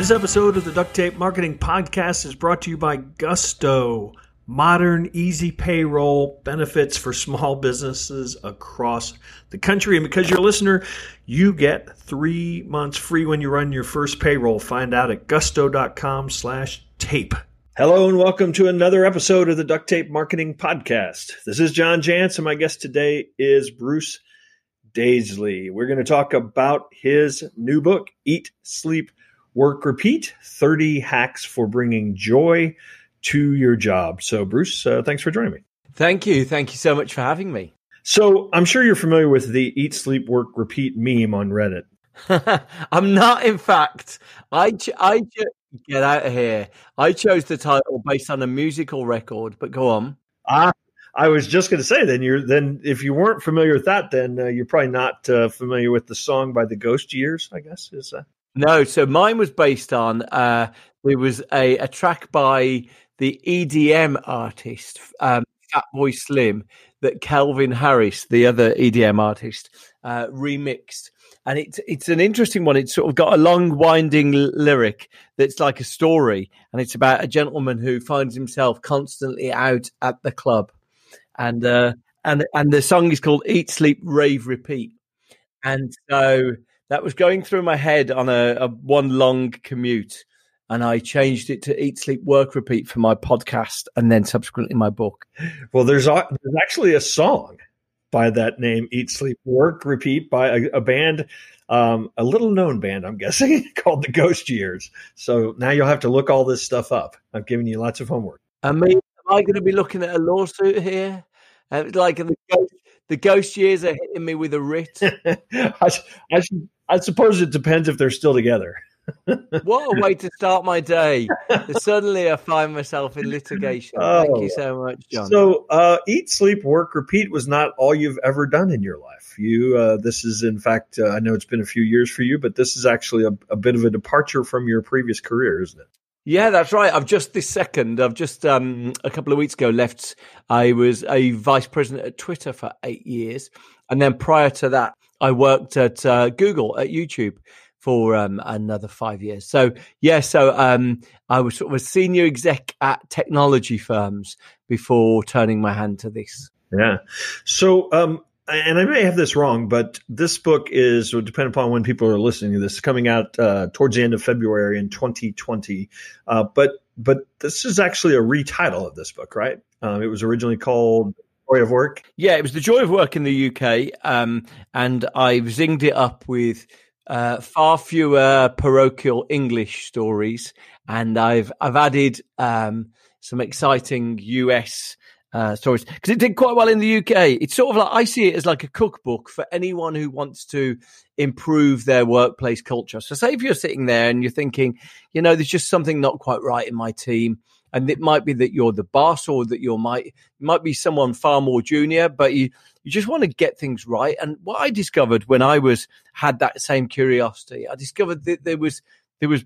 This episode of the Duct Tape Marketing Podcast is brought to you by Gusto. Modern, easy payroll benefits for small businesses across the country. And because you're a listener, you get three months free when you run your first payroll. Find out at gusto.com slash tape. Hello and welcome to another episode of the Duct Tape Marketing Podcast. This is John Jantsch, and my guest today is Bruce Daisley. We're going to talk about his new book, Eat, Sleep, Work Repeat 30 Hacks for Bringing Joy to Your Job. So, Bruce, uh, thanks for joining me. Thank you. Thank you so much for having me. So, I'm sure you're familiar with the Eat, Sleep, Work, Repeat meme on Reddit. I'm not, in fact. I, ch- I ch- get out of here. I chose the title based on a musical record, but go on. Ah, I was just going to say then you're then if you weren't familiar with that, then uh, you're probably not uh, familiar with the song by the Ghost Years. I guess is uh, no, so mine was based on uh, there was a, a track by the EDM artist um, Fatboy Slim that Calvin Harris, the other EDM artist, uh, remixed. And it's it's an interesting one. It's sort of got a long, winding l- lyric that's like a story, and it's about a gentleman who finds himself constantly out at the club, and uh, and and the song is called "Eat, Sleep, Rave, Repeat." And so that was going through my head on a, a one long commute and I changed it to Eat, Sleep, Work, Repeat for my podcast, and then subsequently my book. Well, there's there's actually a song by that name, Eat, Sleep, Work, Repeat, by a, a band, um, a little known band, I'm guessing, called the Ghost Years. So now you'll have to look all this stuff up. I'm giving you lots of homework. I mean, am I going to be looking at a lawsuit here? Uh, like the ghost, the ghost years are hitting me with a writ. I, I, I suppose it depends if they're still together. what a way to start my day. Suddenly I find myself in litigation. Oh, Thank you so much, John. So, uh, eat, sleep, work, repeat was not all you've ever done in your life. You, uh, this is in fact, uh, I know it's been a few years for you, but this is actually a, a, bit of a departure from your previous career, isn't it? Yeah, that's right. I've just this second, I've just um, a couple of weeks ago left. I was a vice president at Twitter for eight years. And then prior to that, I worked at uh, Google, at YouTube for um, another five years. So yeah, so um, I was sort of a senior exec at technology firms before turning my hand to this. Yeah. So um, and I may have this wrong, but this book is, will depend upon when people are listening to this, coming out uh, towards the end of February in 2020. Uh, but but this is actually a retitle of this book, right? Um, it was originally called Joy of Work. Yeah, it was the Joy of Work in the UK, um, and I've zinged it up with uh, far fewer parochial English stories, and I've I've added um, some exciting US uh, stories because it did quite well in the UK. It's sort of like I see it as like a cookbook for anyone who wants to improve their workplace culture. So, say if you're sitting there and you're thinking, you know, there's just something not quite right in my team, and it might be that you're the boss or that you might might be someone far more junior, but you you just want to get things right. And what I discovered when I was had that same curiosity, I discovered that there was there was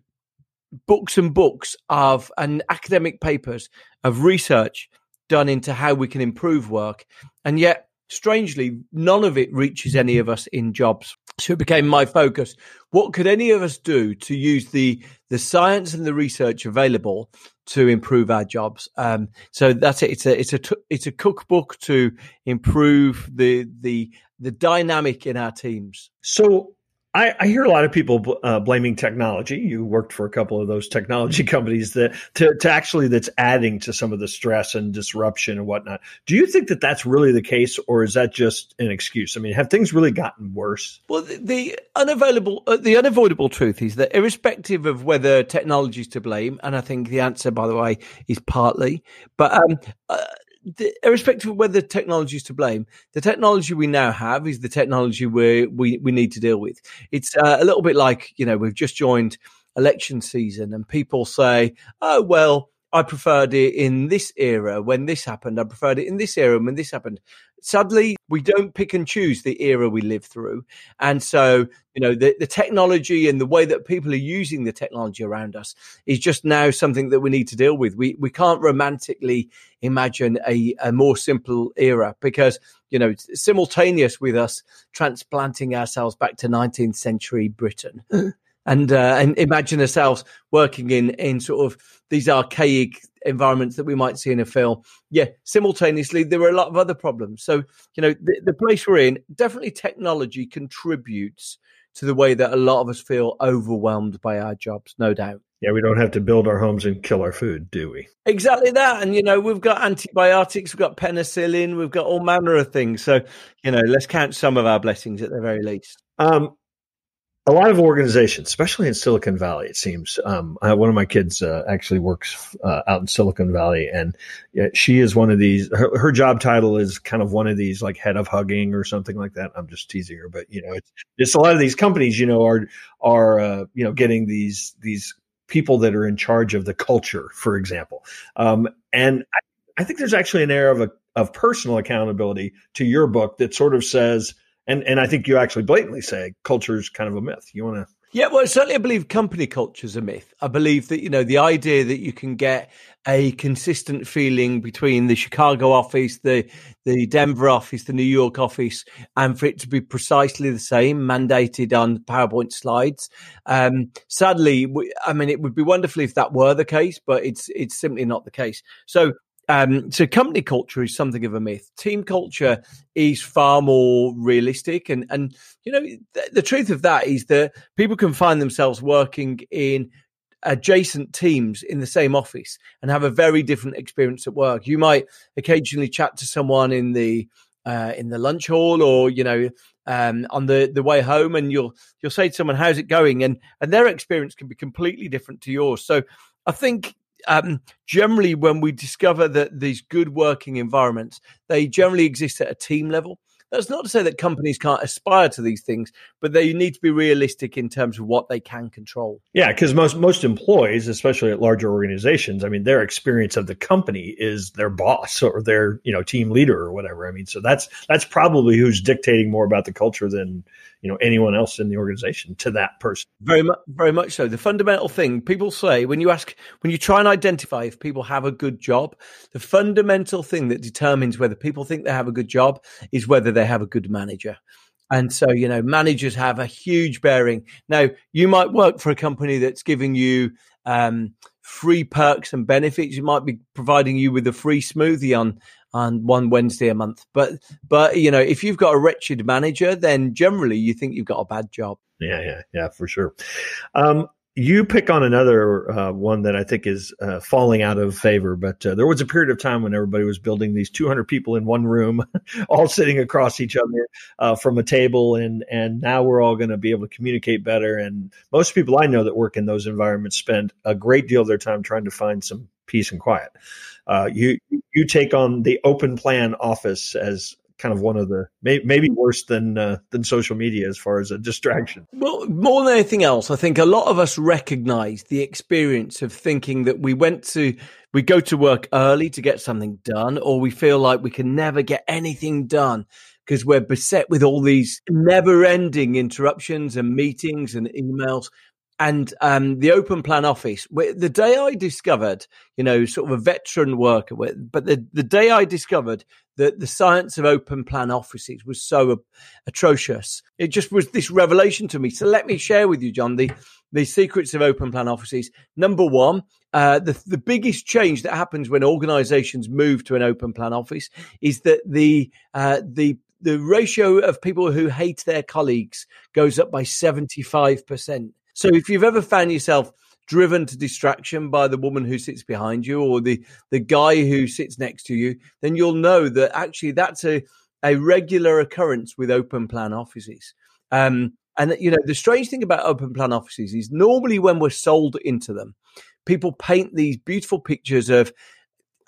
books and books of and academic papers of research done into how we can improve work, and yet strangely, none of it reaches any of us in jobs. So it became my focus. What could any of us do to use the the science and the research available to improve our jobs? Um, so that's it. It's a it's a it's a cookbook to improve the the the dynamic in our teams. So I, I, hear a lot of people uh, blaming technology. You worked for a couple of those technology companies that to, to, actually that's adding to some of the stress and disruption and whatnot. Do you think that that's really the case, or is that just an excuse? I mean, have things really gotten worse? Well, the, the unavailable, uh, the unavoidable truth is that irrespective of whether technology is to blame, and I think the answer, by the way, is partly, but um, uh, the, irrespective of whether technology is to blame, the technology we now have is the technology we we we need to deal with. It's uh, a little bit like you know we've just joined election season, and people say, "Oh well." I preferred it in this era when this happened. I preferred it in this era when this happened. Sadly, we don't pick and choose the era we live through. And so, you know, the, the technology and the way that people are using the technology around us is just now something that we need to deal with. We, we can't romantically imagine a, a more simple era because, you know, simultaneous with us transplanting ourselves back to 19th century Britain. and uh, and imagine ourselves working in in sort of these archaic environments that we might see in a film. Yeah, simultaneously there are a lot of other problems. So you know the, the place we're in definitely technology contributes to the way that a lot of us feel overwhelmed by our jobs, no doubt. Yeah, we don't have to build our homes and kill our food, do we? Exactly that. And, you know, we've got antibiotics, we've got penicillin, we've got all manner of things. So, you know, let's count some of our blessings at the very least. Um, a lot of organizations, especially in Silicon Valley, it seems. Um, I, one of my kids uh, actually works uh, out in Silicon Valley, and she is one of these. Her, her, job title is kind of one of these, like head of hugging or something like that. I'm just teasing her, but you know, it's, it's a lot of these companies, you know, are are uh, you know getting these these people that are in charge of the culture, for example. Um, and I, I think there's actually an air of a of personal accountability to your book that sort of says and and I think you actually blatantly say culture is kind of a myth. You want to? Yeah, well, certainly I believe company culture is a myth. I believe that you know the idea that you can get a consistent feeling between the Chicago office, the the Denver office, the New York office, and for it to be precisely the same, mandated on PowerPoint slides. Um, sadly, we, I mean, it would be wonderful if that were the case, but it's it's simply not the case. So um, so company culture is something of a myth. Team culture is far more realistic, and and you know th- the truth of that is that people can find themselves working in adjacent teams in the same office and have a very different experience at work. You might occasionally chat to someone in the uh, in the lunch hall, or you know, um, on the, the way home, and you'll you'll say to someone, "How's it going?" and and their experience can be completely different to yours. So I think um, generally when we discover that these good working environments, they generally exist at a team level. That's not to say that companies can't aspire to these things, but they need to be realistic in terms of what they can control. Yeah, because most most employees, especially at larger organizations, I mean, their experience of the company is their boss or their you know team leader or whatever. I mean, so that's that's probably who's dictating more about the culture than you know anyone else in the organization to that person. Very much, very much so. The fundamental thing people say when you ask, when you try and identify if people have a good job, the fundamental thing that determines whether people think they have a good job is whether they have a good manager. And so, you know, managers have a huge bearing. Now, you might work for a company that's giving you um, free perks and benefits. It might be providing you with a free smoothie on on one Wednesday a month. But but you know, if you've got a wretched manager, then generally you think you've got a bad job. Yeah, yeah, yeah, for sure. Um, you pick on another uh, one that I think is uh, falling out of favor, but uh, there was a period of time when everybody was building these 200 people in one room, all sitting across each other uh, from a table, and and now we're all going to be able to communicate better. And most people I know that work in those environments spend a great deal of their time trying to find some peace and quiet. Uh, you you take on the open plan office as kind of one of the maybe worse than uh, than social media as far as a distraction. Well, more than anything else, I think a lot of us recognise the experience of thinking that we went to we go to work early to get something done, or we feel like we can never get anything done because we're beset with all these never-ending interruptions and meetings and emails and um, the open plan office. The day I discovered, you know, sort of a veteran worker, but the, the day I discovered that the science of open plan offices was so atrocious, it just was this revelation to me. So let me share with you, John, the the secrets of open plan offices. Number one, uh, the the biggest change that happens when organisations move to an open plan office is that the uh, the the ratio of people who hate their colleagues goes up by 75%. So if you've ever found yourself driven to distraction by the woman who sits behind you or the the guy who sits next to you, then you'll know that actually that's a a regular occurrence with open plan offices. Um, and you know the strange thing about open plan offices is normally when we're sold into them, people paint these beautiful pictures of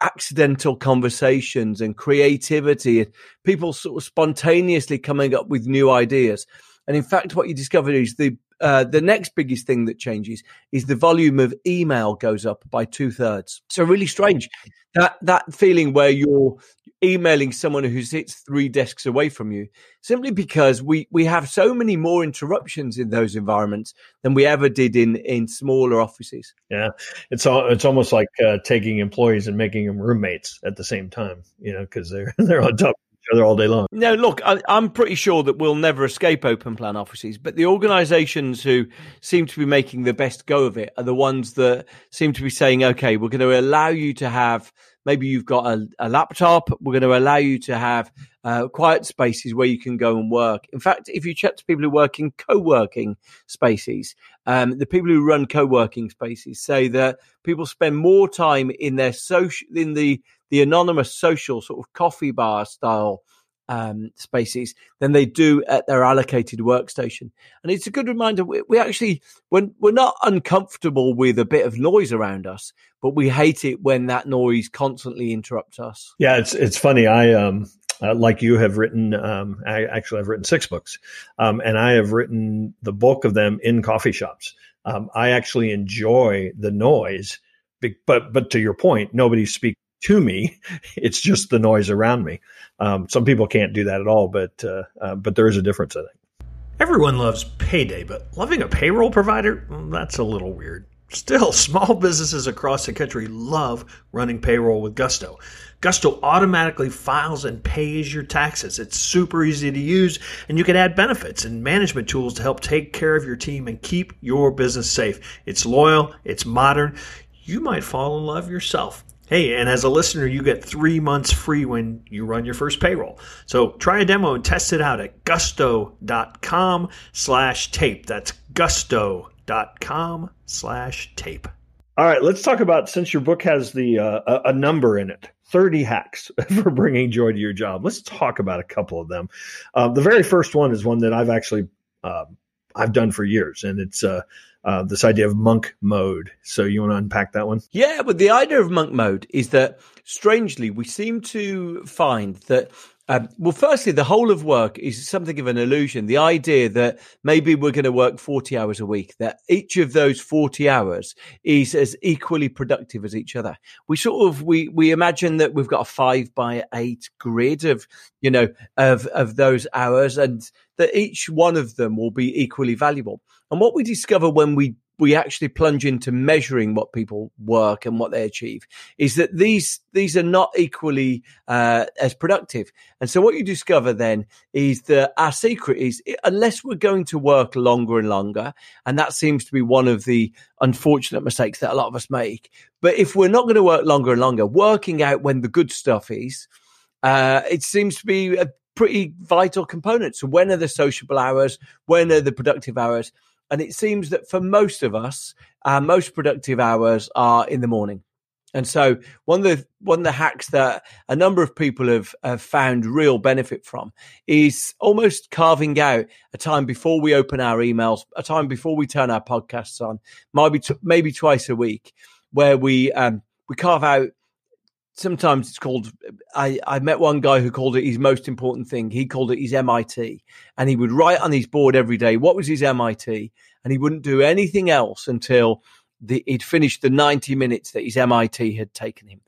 accidental conversations and creativity and people sort of spontaneously coming up with new ideas. And in fact, what you discover is the uh, the next biggest thing that changes is the volume of email goes up by two thirds. So really strange that that feeling where you're emailing someone who sits three desks away from you, simply because we we have so many more interruptions in those environments than we ever did in in smaller offices. Yeah, it's all, it's almost like uh, taking employees and making them roommates at the same time. You know, because they're they're on top other all day long. No, look, I, am pretty sure that we'll never escape open plan offices, but the organisations who seem to be making the best go of it are the ones that seem to be saying, "Okay, we're going to allow you to have." Maybe you've got a, a laptop. We're going to allow you to have uh, quiet spaces where you can go and work. In fact, if you chat to people who work in co-working spaces, um, the people who run co-working spaces say that people spend more time in their social in the the anonymous social sort of coffee bar style um, spaces than they do at their allocated workstation. And it's a good reminder we, we actually, when we're not uncomfortable with a bit of noise around us, but we hate it when that noise constantly interrupts us. Yeah, it's it's funny. I um uh, like you have written um, I actually I've written six books, um, and I have written the bulk of them in coffee shops. Um, I actually enjoy the noise, but but to your point, nobody speaks to me. It's just the noise around me. Um, some people can't do that at all, but uh, uh, but there is a difference, I think. Everyone loves payday, but loving a payroll provider, that's a little weird. Still, small businesses across the country love running payroll with Gusto. Gusto automatically files and pays your taxes. It's super easy to use, and you can add benefits and management tools to help take care of your team and keep your business safe. It's loyal, it's modern. You might fall in love yourself. Hey, and as a listener, you get three months free when you run your first payroll. So try a demo and test it out at gusto.com slash tape. That's gusto.com slash tape. All right, let's talk about since your book has the uh, a, number in it, 30 hacks for bringing joy to your job. Let's talk about a couple of them. Uh, the very first one is one that I've actually uh, I've done for years, and it's uh, this idea of monk mode. So you want to unpack that one? Yeah, but the idea of monk mode is that strangely we seem to find that. Um, well, firstly, the whole of work is something of an illusion. The idea that maybe we're going to work 40 hours a week, that each of those 40 hours is as equally productive as each other. We sort of, we, we imagine that we've got a five by eight grid of, you know, of, of those hours and that each one of them will be equally valuable. And what we discover when we we actually plunge into measuring what people work and what they achieve is that these these are not equally uh, as productive. And so what you discover then is that our secret is unless we're going to work longer and longer, and that seems to be one of the unfortunate mistakes that a lot of us make. But if we're not going to work longer and longer, working out when the good stuff is, uh, it seems to be a pretty vital component. So when are the sociable hours? When are the productive hours? And it seems that for most of us, our most productive hours are in the morning. And so one of the one of the hacks that a number of people have, have found real benefit from is almost carving out a time before we open our emails, a time before we turn our podcasts on, maybe t- maybe twice a week, where we um, we carve out sometimes it's called I, I met one guy who called it his most important thing. He called it his mit and he would write on his board every day what was his mit and he wouldn't do anything else until the, he'd finished the 90 minutes that his mit had taken him.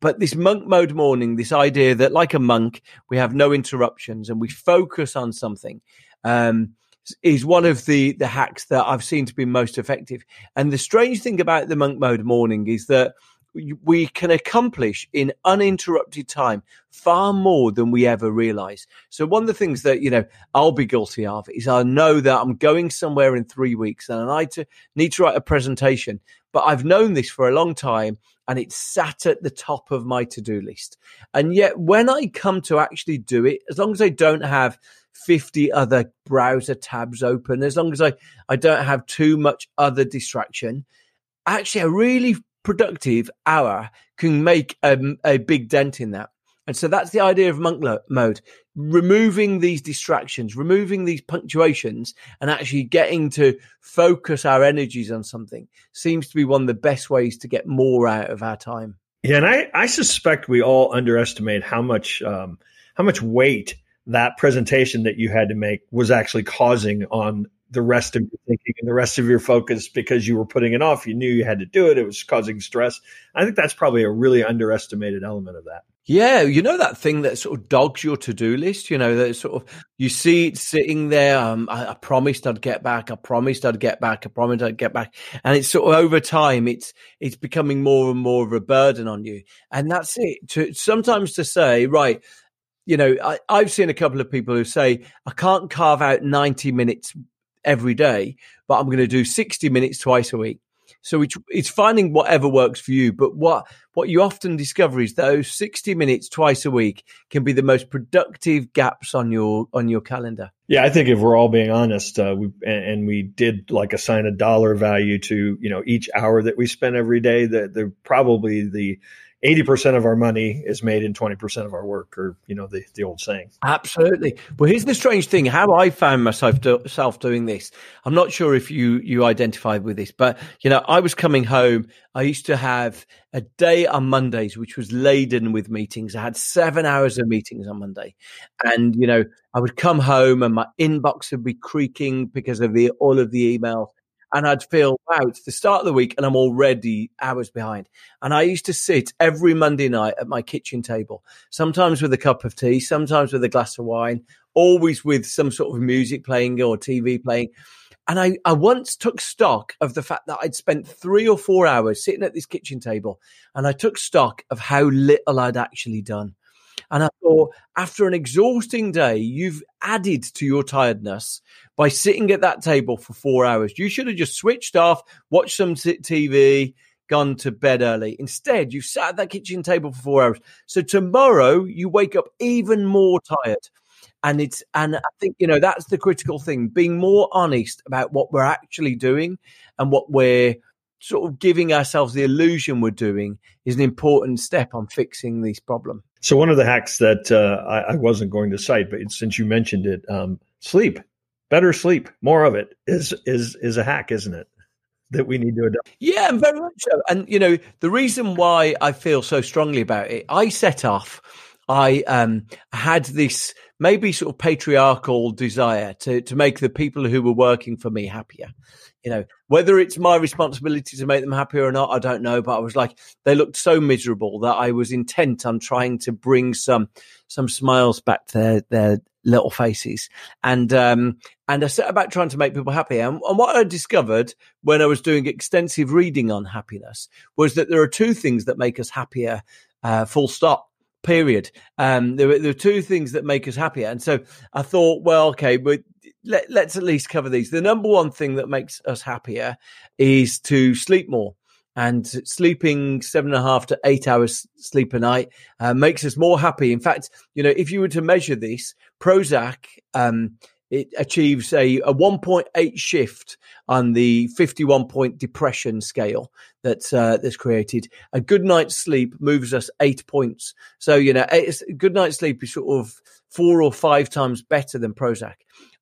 But this monk mode morning this idea that like a monk we have no interruptions and we focus on something um, is one of the the hacks that I've seen to be most effective. And the strange thing about the monk mode morning is that we can accomplish in uninterrupted time far more than we ever realize. So one of the things that, you know, I'll be guilty of is I know that I'm going somewhere in three weeks and I need to, write a presentation, but I've known this for a long time and it's sat at the top of my to-do list. And yet when I come to actually do it, as long as I don't have 50 other browser tabs open, as long as I, I don't have too much other distraction, actually I really productive hour can make a, a big dent in that. And so that's the idea of monk mode, removing these distractions, removing these punctuations and actually getting to focus our energies on something seems to be one of the best ways to get more out of our time. Yeah. And I, I suspect we all underestimate how much, um, how much weight that presentation that you had to make was actually causing on the rest of your thinking and the rest of your focus because you were putting it off. You knew you had to do it. It was causing stress. I think that's probably a really underestimated element of that. Yeah, you know that thing that sort of dogs your to-do list. You know that sort of you see it sitting there. Um, I, I, promised I'd get back. I promised I'd get back. I promised I'd get back. And it's sort of over time, it's it's becoming more and more of a burden on you. And that's it. To sometimes to say, right, you know, I, I've seen a couple of people who say, I can't carve out 90 minutes every day, but I'm going to do 60 minutes twice a week. So it's, finding whatever works for you. But what, what you often discover is those 60 minutes twice a week can be the most productive gaps on your, on your calendar. Yeah, I think if we're all being honest, uh, we, and, we did like assign a dollar value to, you know, each hour that we spend every day, that they're probably the 80% of our money is made in 20% of our work or you know the, the old saying. Absolutely. Well here's the strange thing how i found myself do, self doing this. I'm not sure if you you identified with this but you know i was coming home. I used to have a day on mondays which was laden with meetings. I had seven hours of meetings on monday. And you know i would come home and my inbox would be creaking because of the all of the emails and I'd feel, wow, it's the start of the week and I'm already hours behind. And I used to sit every Monday night at my kitchen table, sometimes with a cup of tea, sometimes with a glass of wine, always with some sort of music playing or TV playing. And I, I once took stock of the fact that I'd spent three or four hours sitting at this kitchen table and I took stock of how little I'd actually done. And I thought, after an exhausting day, you've added to your tiredness by sitting at that table for four hours. You should have just switched off, watched some TV, gone to bed early. Instead, you've sat at that kitchen table for four hours. So tomorrow you wake up even more tired. And it's, and I think, you know, that's the critical thing being more honest about what we're actually doing and what we're, sort of giving ourselves the illusion we're doing is an important step on fixing this problem. So one of the hacks that uh, I, I, wasn't going to cite, but since you mentioned it, um, sleep, better sleep, more of it is is is a hack, isn't it? That we need to adopt. Yeah, very much so. And you know, the reason why I feel so strongly about it, I set off. I um, had this maybe sort of patriarchal desire to to make the people who were working for me happier you know, whether it's my responsibility to make them happier or not, I don't know. But I was like, they looked so miserable that I was intent on trying to bring some some smiles back to their, their little faces. And um, and I set about trying to make people happy. And, and what I discovered when I was doing extensive reading on happiness was that there are two things that make us happier. Uh, full stop period. Um, there, there, are two things that make us happier. And so I thought, well, okay, but let, let's at least cover these. The number one thing that makes us happier is to sleep more. And sleeping seven and a half to eight hours sleep a night uh, makes us more happy. In fact, you know, if you were to measure this, Prozac, um, it achieves a, a 1.8 shift on the 51 point depression scale that's uh, that's created. A good night's sleep moves us eight points. So you know, eight, good night's sleep is sort of four or five times better than Prozac.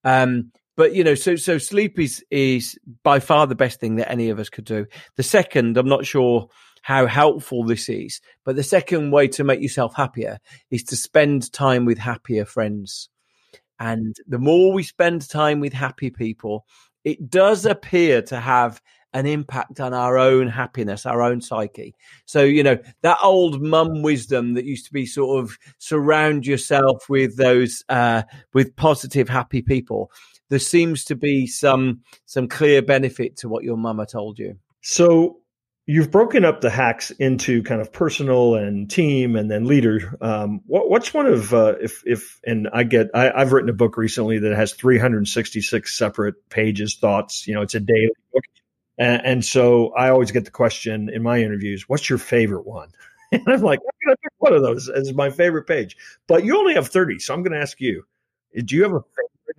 Um, but you know, so so sleep is is by far the best thing that any of us could do. The second, I'm not sure how helpful this is, but the second way to make yourself happier is to spend time with happier friends. And the more we spend time with happy people, it does appear to have an impact on our own happiness, our own psyche. So, you know, that old mum wisdom that used to be sort of surround yourself with those, uh, with positive, happy people. There seems to be some, some clear benefit to what your mama told you. So you've broken up the hacks into kind of personal and team and then leader. Um, what, what's one of, uh, if, if, and I get, I, I've written a book recently that has 366 separate pages, thoughts, you know, it's a daily book and, and, so I always get the question in my interviews, what's your favorite one? And I'm like, I'm to pick one of those as my favorite page. But you only have 30. So I'm going to ask you, do you have a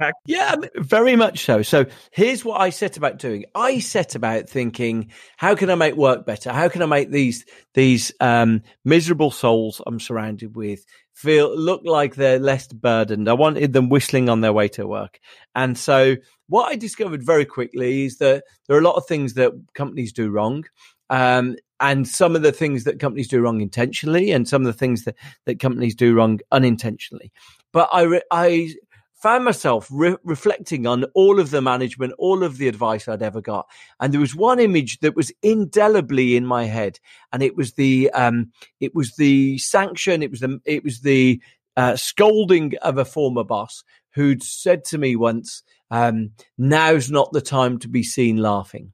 hack? Yeah, very much so. So here's what I set about doing. I set about thinking, how can I make work better? How can I make these, these, um, miserable souls I'm surrounded with feel, look like they're less burdened? I wanted them whistling on their way to work. And so what I discovered very quickly is that there are a lot of things that companies do wrong. Um, and some of the things that companies do wrong intentionally, and some of the things that, that companies do wrong unintentionally. But I, I found myself re- reflecting on all of the management, all of the advice I'd ever got, and there was one image that was indelibly in my head, and it was the um, it was the sanction, it was the it was the uh, scolding of a former boss who'd said to me once, um, now's not the time to be seen laughing.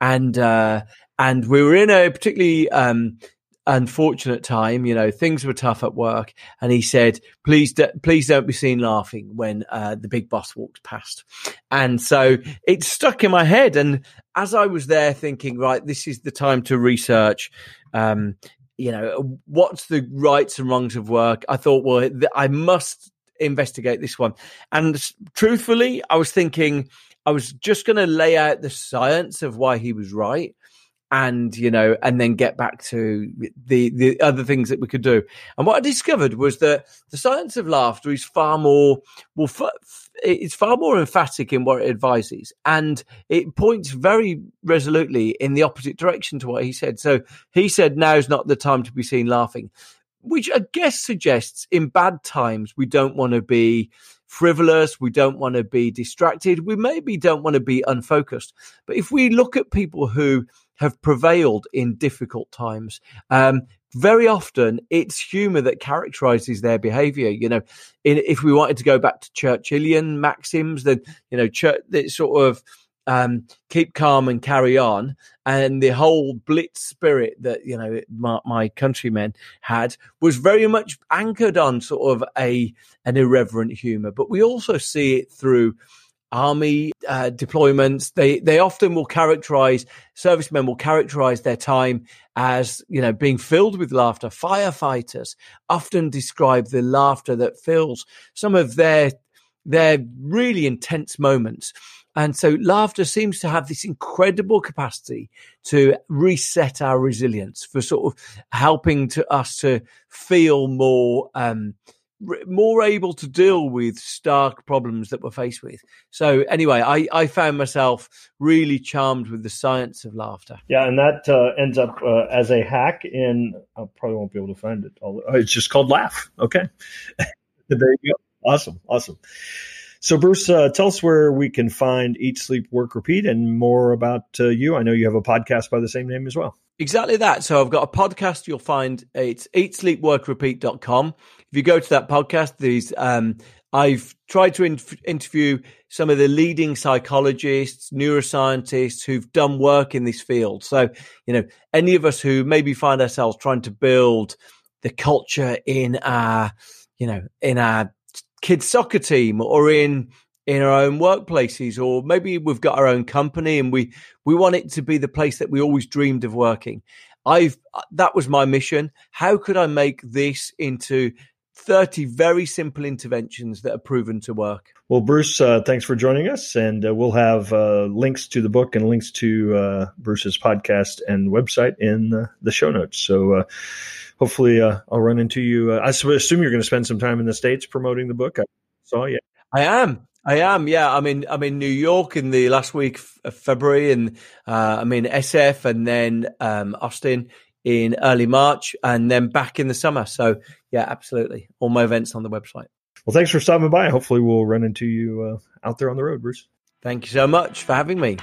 And, uh, and we were in a particularly, um, unfortunate time. You know, things were tough at work, and he said, "Please, do, please don't be seen laughing when uh, the big boss walks past." And so it stuck in my head. And as I was there thinking, right, this is the time to research. Um, you know, what's the rights and wrongs of work? I thought, well, I must investigate this one. And truthfully, I was thinking I was just going to lay out the science of why he was right and you know and then get back to the the other things that we could do and what i discovered was that the science of laughter is far more well it's far more emphatic in what it advises and it points very resolutely in the opposite direction to what he said so he said now's not the time to be seen laughing which i guess suggests in bad times we don't want to be frivolous. We don't want to be distracted. We maybe don't want to be unfocused. But if we look at people who have prevailed in difficult times, um, very often it's humor that characterizes their behavior. You know, in, if we wanted to go back to Churchillian maxims, then, you know, church, it's sort of, um, keep calm and carry on. And the whole blitz spirit that you know my, my, countrymen had was very much anchored on sort of a an irreverent humor. But we also see it through army uh, deployments. They they often will characterize servicemen will characterize their time as you know being filled with laughter. Firefighters often describe the laughter that fills some of their their really intense moments. And so laughter seems to have this incredible capacity to reset our resilience for sort of helping to us to feel more, um, more able to deal with stark problems that we're faced with. So anyway, I, I found myself really charmed with the science of laughter. Yeah, and that uh, ends up uh, as a hack in. I probably won't be able to find it. It's just called Laugh. Okay, there you go. Awesome, awesome. So, Bruce, uh, tell us where we can find Eat, Sleep, Work, Repeat and more about uh, you. I know you have a podcast by the same name as well. Exactly that. So, I've got a podcast you'll find. It's eatsleepworkrepeat.com. If you go to that podcast, these um, I've tried to in- interview some of the leading psychologists, neuroscientists who've done work in this field. So, you know, any of us who maybe find ourselves trying to build the culture in our, you know, in our kids soccer team or in in our own workplaces or maybe we've got our own company and we we want it to be the place that we always dreamed of working. I've uh, that was my mission. How could i make this into 30 very simple interventions that are proven to work. Well, Bruce, uh, thanks for joining us. And uh, we'll have uh, links to the book and links to uh, Bruce's podcast and website in the show notes. So uh, hopefully uh, I'll run into you. I assume you're going to spend some time in the States promoting the book. I saw you. I am. I am, yeah. I'm in. I'm in New York in the last week of February, and I'm in SF, and then um, Austin in early March and then back in the summer. So, yeah, absolutely. All my events on the website. Well, thanks for stopping by. Hopefully, we'll run into you uh, out there on the road, Bruce. Thank you so much for having me.